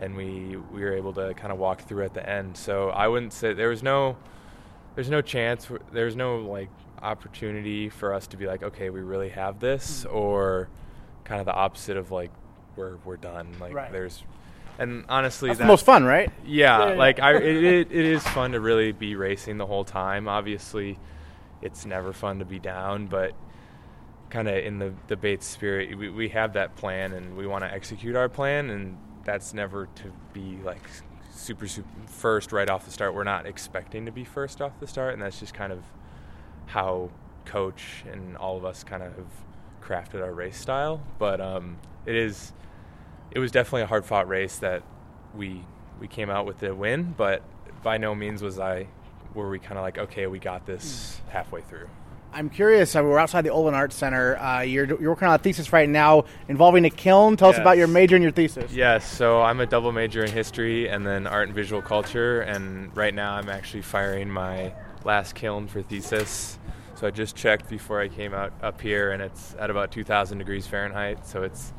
and we we were able to kind of walk through at the end. So I wouldn't say there was no there's no chance there's no like opportunity for us to be like okay we really have this mm-hmm. or kind of the opposite of like we're we're done. Like right. there's, and honestly, that's, that's, the most fun, right? Yeah, yeah, yeah. like I, it, it, it is fun to really be racing the whole time. Obviously, it's never fun to be down, but kind of in the the Bates spirit, we we have that plan and we want to execute our plan, and that's never to be like super super first right off the start. We're not expecting to be first off the start, and that's just kind of how coach and all of us kind of have crafted our race style. But um, it is it was definitely a hard fought race that we we came out with the win, but by no means was I were we kind of like okay we got this halfway through. I'm curious. Uh, we're outside the Olin Arts Center. Uh, you're, you're working on a thesis right now involving a kiln. Tell yes. us about your major and your thesis. Yes. So I'm a double major in history and then art and visual culture. And right now I'm actually firing my last kiln for thesis. So I just checked before I came out up here, and it's at about 2,000 degrees Fahrenheit. So it's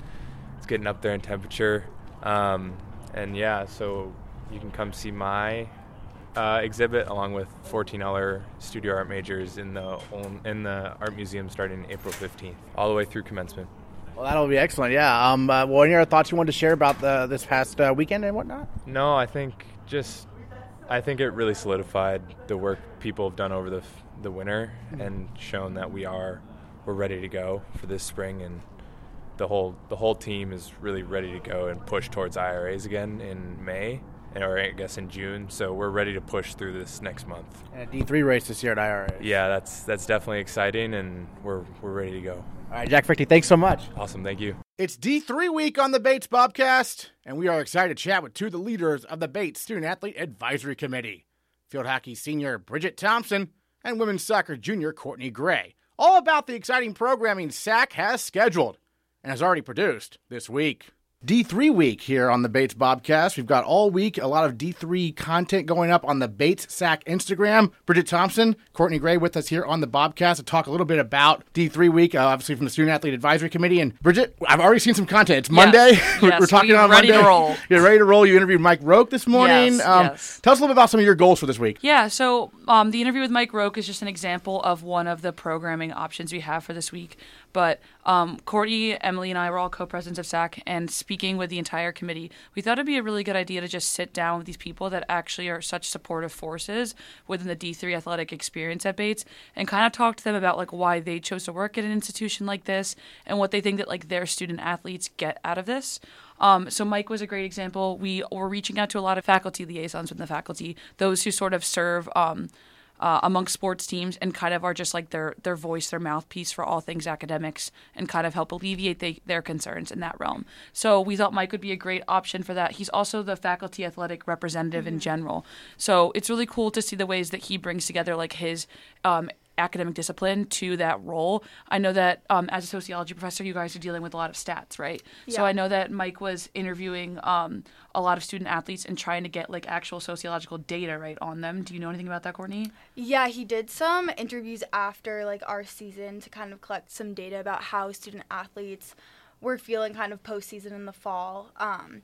it's getting up there in temperature. Um, and yeah, so you can come see my uh, exhibit along with 14 other studio art majors in the in the art museum starting April 15th, all the way through commencement. Well, that'll be excellent. Yeah. Um, uh, well, any other thoughts you wanted to share about the, this past uh, weekend and whatnot? No, I think just I think it really solidified the work people have done over the the winter mm-hmm. and shown that we are we're ready to go for this spring and the whole the whole team is really ready to go and push towards IRAs again in May, or I guess in June. So we're ready to push through this next month. And a D three race this year at IRA. Yeah, that's that's definitely exciting, and we're we're ready to go. All right, Jack Fruechte, thanks so much. Awesome, thank you. It's D3 week on the Bates Bobcast, and we are excited to chat with two of the leaders of the Bates Student Athlete Advisory Committee field hockey senior Bridget Thompson and women's soccer junior Courtney Gray. All about the exciting programming SAAC has scheduled and has already produced this week. D3 week here on the Bates Bobcast. We've got all week a lot of D3 content going up on the Bates SAAC Instagram. Bridget Thompson, Courtney Gray with us here on the Bobcast to talk a little bit about D3 week, uh, obviously from the Student Athlete Advisory Committee. And Bridget, I've already seen some content. It's Monday. Yes, we're, yes, we're talking on ready Monday. to roll. You're ready to roll. You interviewed Mike Rocque this morning. Yes, um, yes. Tell us a little bit about some of your goals for this week. Yeah, so um, the interview with Mike Rocque is just an example of one of the programming options we have for this week. But um, Courtney, Emily, and I were all co-presidents of SAAC, and speaking with the entire committee, we thought it'd be a really good idea to just sit down with these people that actually are such supportive forces within the D3 athletic experience at Bates, and kind of talk to them about like why they chose to work at an institution like this and what they think that like their student athletes get out of this. Um, so Mike was a great example. We were reaching out to a lot of faculty liaisons within the faculty, those who sort of serve. Um, uh, among sports teams and kind of are just like their their voice, their mouthpiece for all things academics, and kind of help alleviate they, their concerns in that realm. So we thought Mike would be a great option for that. He's also the faculty athletic representative mm-hmm. in general, so it's really cool to see the ways that he brings together like his um, academic discipline to that role. I know that um, as a sociology professor, you guys are dealing with a lot of stats, right? Yeah. So I know that Mike was interviewing um, a lot of student athletes and trying to get like actual sociological data right on them. Do you know anything about that, Courtney? Yeah, he did some interviews after like our season to kind of collect some data about how student athletes were feeling kind of postseason in the fall, um,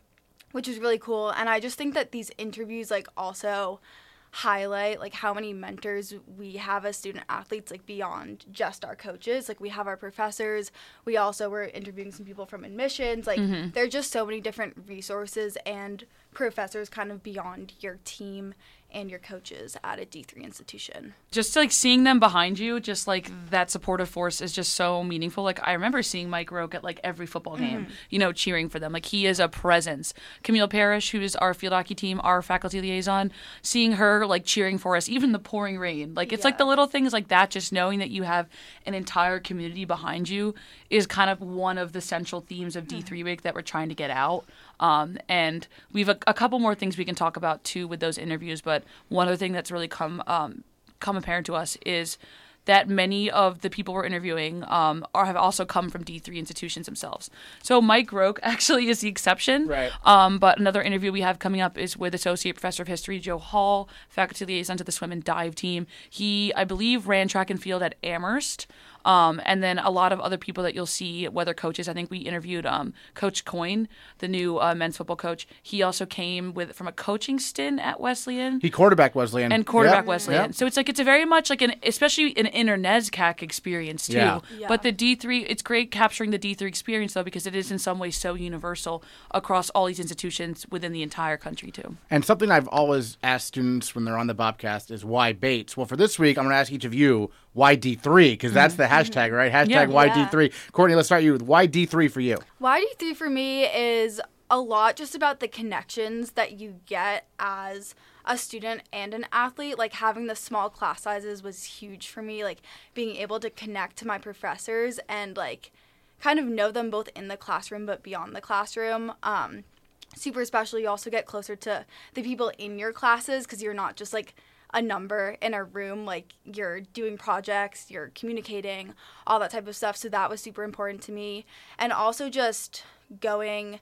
which was really cool. And I just think that these interviews like also highlight like how many mentors we have as student athletes like beyond just our coaches. Like we have our professors. We also were interviewing some people from admissions. Like mm-hmm. there are just so many different resources and professors kind of beyond your team and your coaches at a D3 institution. just like seeing them behind you, just like that supportive force is just so meaningful. Like I remember seeing Mike Rocque at like every football mm-hmm. game, you know, cheering for them. Like he is a presence. Camille Parrish, who is our field hockey team, our faculty liaison, seeing her like cheering for us, even the pouring rain. Like it's like the little things like that. Just knowing that you have an entire community behind you is kind of one of the central themes of D3 Week that we're trying to get out. Um, and we've a, a couple more things we can talk about too with those interviews. But one other thing that's really come um, come apparent to us is that many of the people we're interviewing um, are have also come from D3 institutions themselves. So Mike Rocque actually is the exception. Right. Um, but another interview we have coming up is with Associate Professor of History Joe Hall, faculty liaison to the swim and dive team. He, I believe, ran track and field at Amherst. Um, and then a lot of other people that you'll see, whether coaches. I think we interviewed um, Coach Coyne, the new uh, men's football coach. He also came with from a coaching stint at Wesleyan He quarterback Wesleyan and quarterback Yep. Wesleyan. Yep. So it's like it's a very much like an especially an inner NESCAC experience too. Yeah. Yeah. But the D three, it's great capturing the D three experience though because it is in some ways so universal across all these institutions within the entire country too. And something I've always asked students when they're on the Bobcast is why Bates? Well, for this week, I'm going to ask each of you why D3 because that's the hashtag, right? Hashtag Yeah. why Yeah. D3. Courtney, let's start you with why D3 for you. YD3 for me is a lot just about the connections that you get as a student and an athlete. Like having the small class sizes was huge for me. Like being able to connect to my professors and like kind of know them both in the classroom but beyond the classroom. Um, super special. You also get closer to the people in your classes because you're not just like a number in a room. Like you're doing projects, you're communicating, all that type of stuff. So that was super important to me. And also just going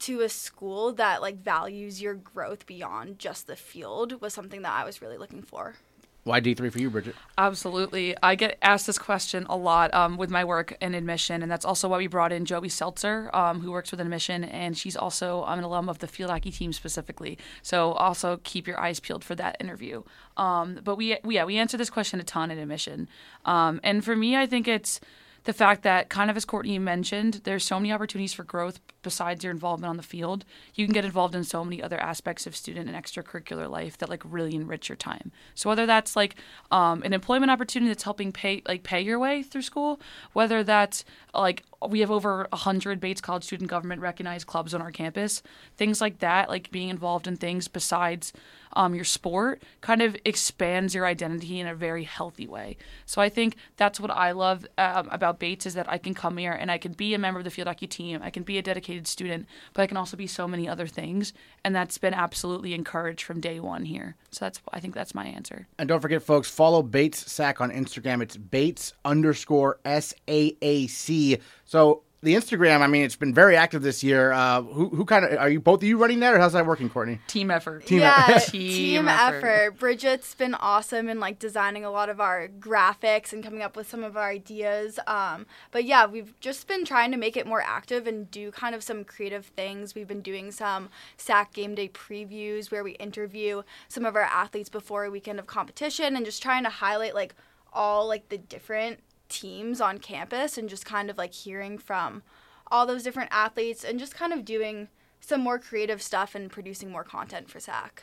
to a school that like values your growth beyond just the field was something that I was really looking for. Why D3 for you, Bridget? Absolutely. I get asked this question a lot um, with my work in admission, and that's also why we brought in Joey Seltzer, um, who works with admission, and she's also an alum of the field hockey team specifically. So also keep your eyes peeled for that interview. Um, but we, we, yeah, we answer this question a ton in admission. Um, and for me, I think it's the fact that kind of as Courtney mentioned, there's so many opportunities for growth besides your involvement on the field. You can get involved in so many other aspects of student and extracurricular life that like really enrich your time. So whether that's like um, an employment opportunity that's helping pay like pay your way through school, whether that's like we have over 100 Bates College student government recognized clubs on our campus, things like that, like being involved in things besides um, your sport kind of expands your identity in a very healthy way. So I think that's what I love um, about Bates is that I can come here and I can be a member of the field hockey team, I can be a dedicated student, but I can also be so many other things, and that's been absolutely encouraged from day one here. So that's I think that's my answer. And don't forget, folks, follow Bates SAAC on Instagram. It's Bates underscore S A A C. So the Instagram, I mean, it's been very active this year. Uh, who who kind of are you both of you running that, or how's that working, Courtney? Team effort. Team yeah, effort. team, effort. Bridget's been awesome in like designing a lot of our graphics and coming up with some of our ideas. Um, but yeah, we've just been trying to make it more active and do kind of some creative things. We've been doing some SAAC game day previews where we interview some of our athletes before a weekend of competition and just trying to highlight like all like the different teams on campus and just kind of like hearing from all those different athletes and just kind of doing some more creative stuff and producing more content for SAAC.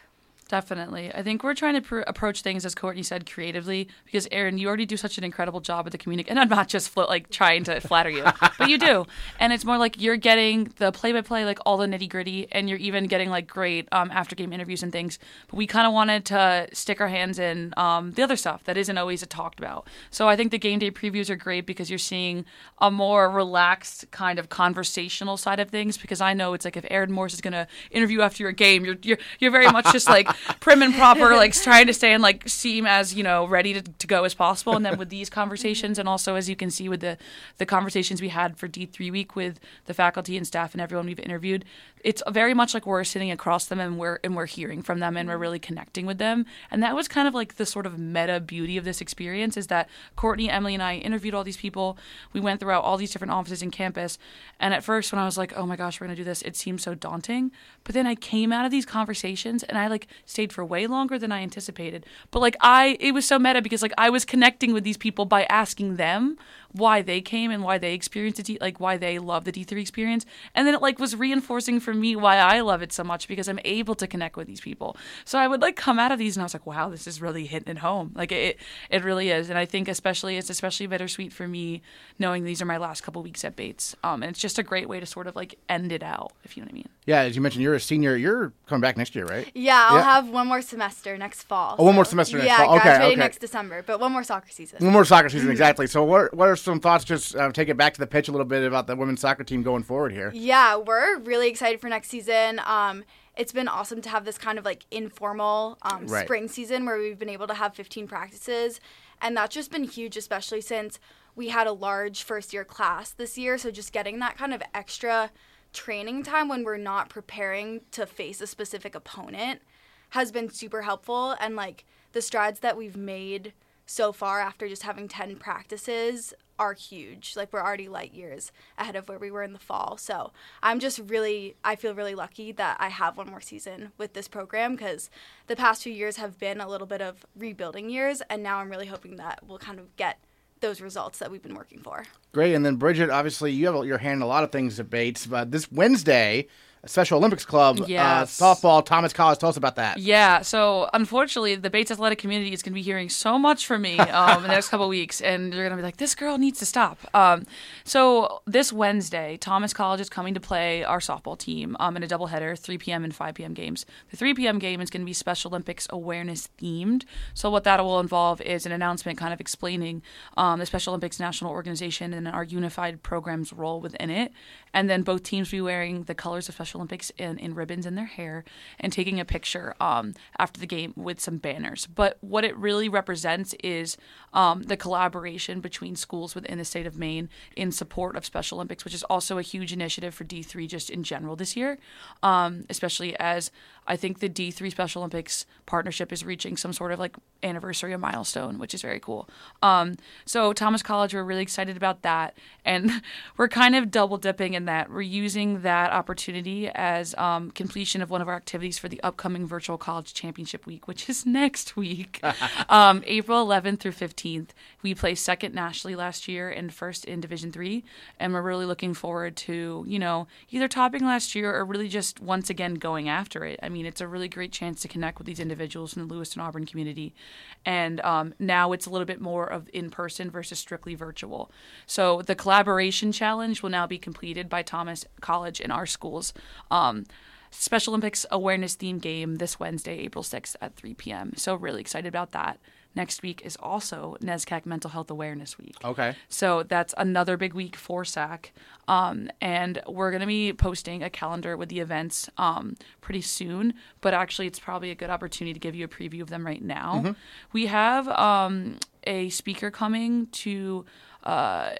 Definitely. I think we're trying to pr- approach things, as Courtney said, creatively. Because Aaron, you already do such an incredible job at the community. and I'm not just like trying to flatter you, but you do. And it's more like you're getting the play-by-play, like all the nitty-gritty, and you're even getting like great um, after-game interviews and things. But we kind of wanted to stick our hands in um, the other stuff that isn't always talked about. So I think the game day previews are great because you're seeing a more relaxed kind of conversational side of things. Because I know it's like if Aaron Morse is going to interview after your game, you're you're, you're very much just like prim and proper, like trying to stay and like seem as you know ready to, to go as possible. And then with these conversations, and also as you can see with the the conversations we had for D three week with the faculty and staff and everyone we've interviewed, it's very much like we're sitting across them and we're and we're hearing from them and we're really connecting with them. And that was kind of like the sort of meta beauty of this experience is that Courtney, Emily, and I interviewed all these people. We went throughout all these different offices in campus. And at first, when I was like, "Oh my gosh, we're gonna do this," it seemed so daunting. But then I came out of these conversations and I like stayed for way longer than I anticipated. But like I, it was so meta because like I was connecting with these people by asking them why they came and why they experienced it, like why they love the D3 experience. And then it like was reinforcing for me why I love it so much because I'm able to connect with these people. So I would like come out of these and I was like, wow, this is really hitting it home. Like it, it really is. And I think especially it's especially bittersweet for me knowing these are my last couple weeks at Bates. Um, and it's just a great way to sort of like end it out, if you know what I mean. Yeah, as you mentioned, you're a senior. You're coming back next year, right? Yeah, I'll Yeah. have one more semester next fall. Oh, one more semester next yeah, fall. Okay, graduating okay. next December, but one more soccer season. One more soccer season, exactly. So, what what are some thoughts? Just uh, take it back to the pitch a little bit about the women's soccer team going forward here. Yeah, we're really excited for next season. Um, it's been awesome to have this kind of like informal um, Right. spring season where we've been able to have 15 practices, and that's just been huge, especially since we had a large first year class this year. So just getting that kind of extra training time when we're not preparing to face a specific opponent has been super helpful, and like the strides that we've made so far after just having 10 practices are huge. Like we're already light years ahead of where we were in the fall. So I'm just really, I feel really lucky that I have one more season with this program because the past few years have been a little bit of rebuilding years. And now I'm really hoping that we'll kind of get those results that we've been working for. Great. And then Bridget, obviously, you have your hand in a lot of things at Bates. But this Wednesday, Special Olympics Club Yes. uh, softball, Thomas College. Tell us about that. Yeah, so unfortunately, the Bates athletic community is going to be hearing so much from me um, in the next couple of weeks, and they're going to be like, "This girl needs to stop." Um, so this Wednesday, Thomas College is coming to play our softball team um, in a doubleheader, 3 p.m. and 5 p.m. games. The 3 p.m. game is going to be Special Olympics awareness themed. So what that will involve is an announcement, kind of explaining um, the Special Olympics national organization and our unified program's role within it, and then both teams be wearing the colors of Special Olympics in, in ribbons in their hair and taking a picture um, after the game with some banners. But what it really represents is um, the collaboration between schools within the state of Maine in support of Special Olympics, which is also a huge initiative for D3 just in general this year, um, especially as I think the D3 Special Olympics partnership is reaching some sort of like anniversary or milestone, which is very cool. Um, so Thomas College, we're really excited about that, and we're kind of double dipping in that we're using that opportunity as um, completion of one of our activities for the upcoming Virtual College Championship Week, which is next week, um, April 11th through 15th. We placed second nationally last year and first in Division Three, and we're really looking forward to you know either topping last year or really just once again going after it. I mean, it's a really great chance to connect with these individuals in the Lewiston Auburn community, and um, now it's a little bit more of in person versus strictly virtual. So the collaboration challenge will now be completed by Thomas College and our schools. Um, Special Olympics awareness theme game this Wednesday, April 6th at 3 p.m. So really excited about that. Next week is also NESCAC Mental Health Awareness Week. Okay. So that's another big week for SAAC. Um, and we're going to be posting a calendar with the events um, pretty soon. But actually, it's probably a good opportunity to give you a preview of them right now. We have um, a speaker coming to. Uh,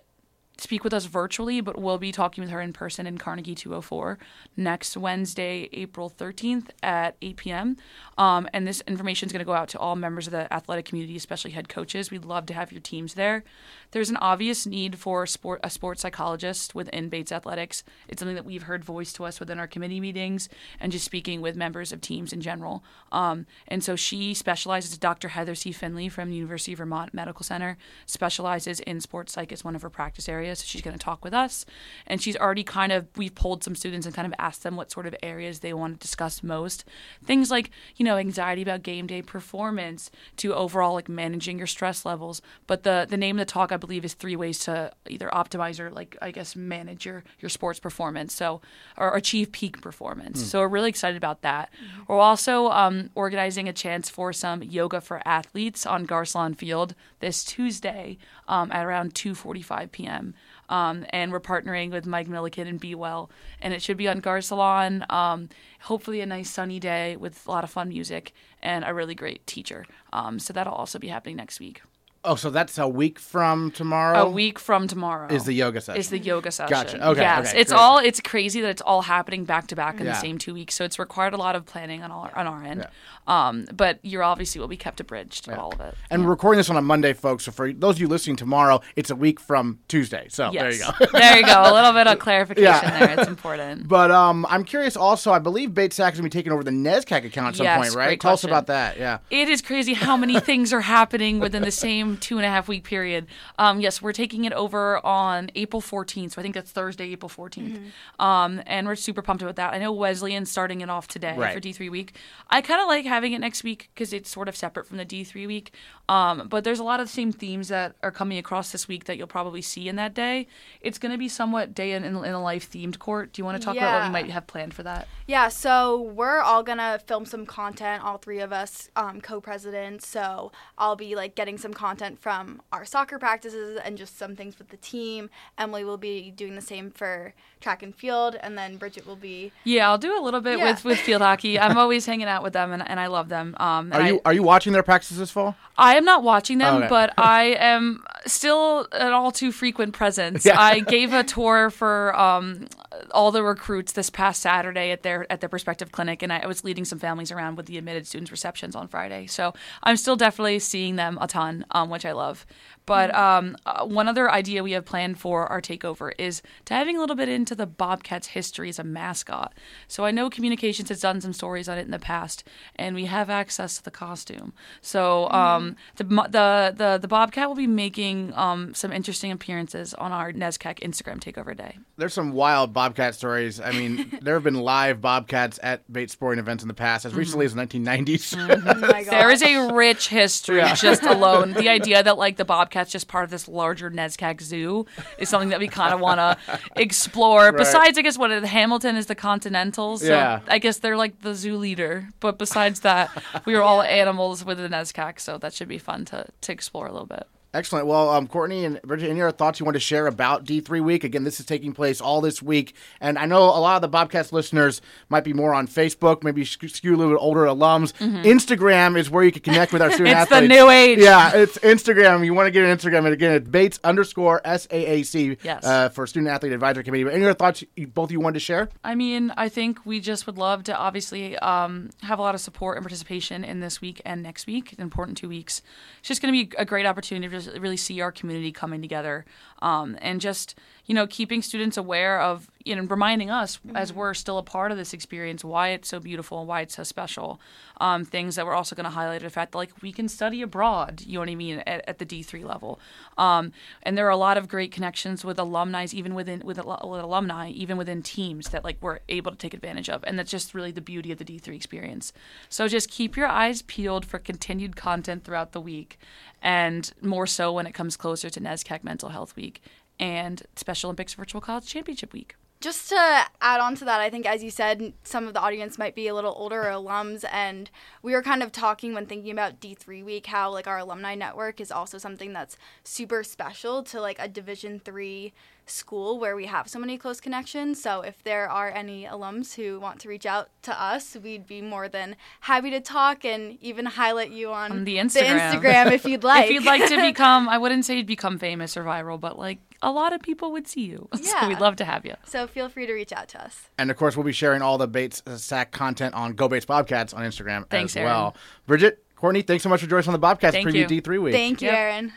speak with us virtually, but we'll be talking with her in person in Carnegie 204 next Wednesday, April 13th at 8 p.m. Um, and this information is going to go out to all members of the athletic community, especially head coaches. We'd love to have your teams there. There's an obvious need for sport, a sports psychologist within Bates Athletics. It's something that we've heard voiced to us within our committee meetings and just speaking with members of teams in general. Um, and so she specializes, Dr. Heather C. Finley from the University of Vermont Medical Center, specializes in sports psych as one of her practice areas. So she's going to talk with us. And she's already kind of, we've polled some students and kind of asked them what sort of areas they want to discuss most. Things like, you know, anxiety about game day performance to overall like managing your stress levels. But the, the name of the talk, I believe, is three ways to either optimize or like, I guess, manage your, your sports performance. So, or achieve peak performance. So we're really excited about that. We're also um, organizing a chance for some yoga for athletes on Garcelon Field this Tuesday um, at around 2:45 p.m. Um, and we're partnering with Mike Milliken and Be Well. And it should be on Garcelon. Um, hopefully, a nice sunny day with a lot of fun music and a really great teacher. Um, so that'll also be happening next week. Oh, so that's a week from tomorrow. A week from tomorrow is the yoga session. Is the yoga session? Gotcha. Okay. Yes, okay, it's great. all. It's crazy that it's all happening back to back in Yeah. the same two weeks. So it's required a lot of planning on our on our end. Yeah. Um, but you're obviously will be kept abridged to all of it. And we're recording this on a Monday, folks. So for those of you listening tomorrow, it's a week from Tuesday. So Yes. there you go. there you go. A little bit of clarification Yeah. there. It's important. But um, I'm curious. Also, I believe Bates SAAC is going to be taking over the NESCAC account at some Yes, point, right? Tell us about that. Yeah. It is crazy how many things are happening within the same two and a half week period. Um, yes, we're taking it over on April 14th. So I think that's Thursday, April 14th. Um, and we're super pumped about that. I know Wesleyan's starting it off today Right. for D3 week. I kind of like having it next week because it's sort of separate from the D3 week. Um, but there's a lot of the same themes that are coming across this week that you'll probably see in that day. It's going to be somewhat day in, in, in a life themed court. Do you want to talk about what Yeah. we might have planned for that? Yeah, so we're all gonna film some content, all three of us um, co-presidents. So I'll be like getting some content from our soccer practices and just some things with the team. Emily will be doing the same for track and field, and then Bridget will be. Yeah, I'll do a little bit Yeah. with, with field hockey. I'm always hanging out with them, and, and I love them. Um, and Are you I, are you watching their practices this fall? I am not watching them, Okay. but I am still an all too frequent presence. Yeah. I gave a tour for um, all the recruits this past Saturday at their at their prospective clinic, and I was leading some families around with the admitted students receptions on Friday. So I'm still definitely seeing them a ton, um, which I love. But um, uh, one other idea we have planned for our takeover is diving a little bit into the Bobcats' history as a mascot. So I know Communications has done some stories on it in the past, and we have access to the costume. So um, the, the the the Bobcat will be making um, some interesting appearances on our NESCAC Instagram Takeover Day. There's some wild Bobcat stories. I mean, there have been live Bobcats at Bates sporting events in the past, as recently as the 1990s. Oh my There is a rich history just alone. The idea that like the Bobcat's just part of this larger NESCAC zoo is something that we kind of want to explore. Besides, I guess what the Hamilton is the Continentals. So Yeah. I guess they're like the zoo leader. But besides that, we are all animals within NESCAC, so that should be fun to to explore a little bit. Excellent. Well, um, Courtney and Bridget, any other thoughts you want to share about D3 Week? Again, this is taking place all this week. And I know a lot of the Bobcats listeners might be more on Facebook, maybe skew a little bit older alums. Instagram is where you can connect with our student Mm-hmm. It's the new age. Yeah, it's Instagram. You want to get an Instagram. And again, it's Bates underscore SAAC Yes. uh, for Student Athlete Advisory Committee. But any other thoughts you, both of you wanted to share? I mean, I think we just would love to obviously um, have a lot of support and participation in this week and next week, an important two weeks. It's just going to be a great opportunity really see our community coming together um, and just, you know, keeping students aware of, you know, reminding us as we're still a part of this experience why it's so beautiful and why it's so special. Um, things that we're also going to highlight the fact that, like, we can study abroad, you know what I mean, at, at the D3 level. Um, and there are a lot of great connections with alumni, even within with, with alumni, even within teams that like we're able to take advantage of, and that's just really the beauty of the D three experience. So just keep your eyes peeled for continued content throughout the week, and more so when it comes closer to NESCAC Mental Health Week and Special Olympics Virtual College Championship Week. just to add on to that, I think, as you said, some of the audience might be a little older alums, and we were kind of talking when thinking about D3 week how like our alumni network is also something that's super special to like a Division three school where we have so many close connections. So if there are any alums who want to reach out to us, we'd be more than happy to talk and even highlight you on, On the Instagram. Instagram if you'd like. if you'd like to become, I wouldn't say you'd become famous or viral, but like a lot of people would see you. So Yeah. we'd love to have you. so feel free to reach out to us. And of course, we'll be sharing all the Bates uh, SAAC content on Go Bates Bobcats on Instagram Thanks, as Aaron. well. Bridget, Courtney, thanks so much for joining us on the Bobcats Thank preview you. D3 week. Thank you, Yep. Aaron.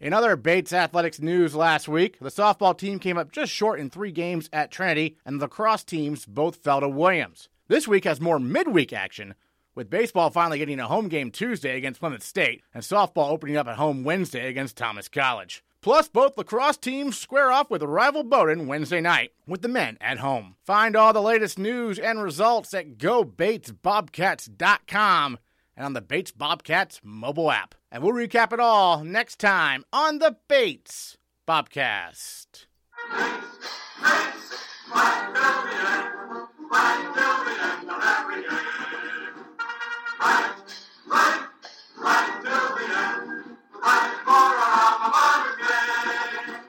In other Bates athletics news last week, the softball team came up just short in three games at Trinity, and the lacrosse teams both fell to Williams. This week has more midweek action, with baseball finally getting a home game Tuesday against Plymouth State, and softball opening up at home Wednesday against Thomas College. Plus, both lacrosse teams square off with rival Bowdoin Wednesday night, with the men at home. Find all the latest news and results at GoBatesBobcats.com and on the Bates Bobcats mobile app. And we'll recap it all next time on the Bates Bobcast. Right, right, right till the end, right for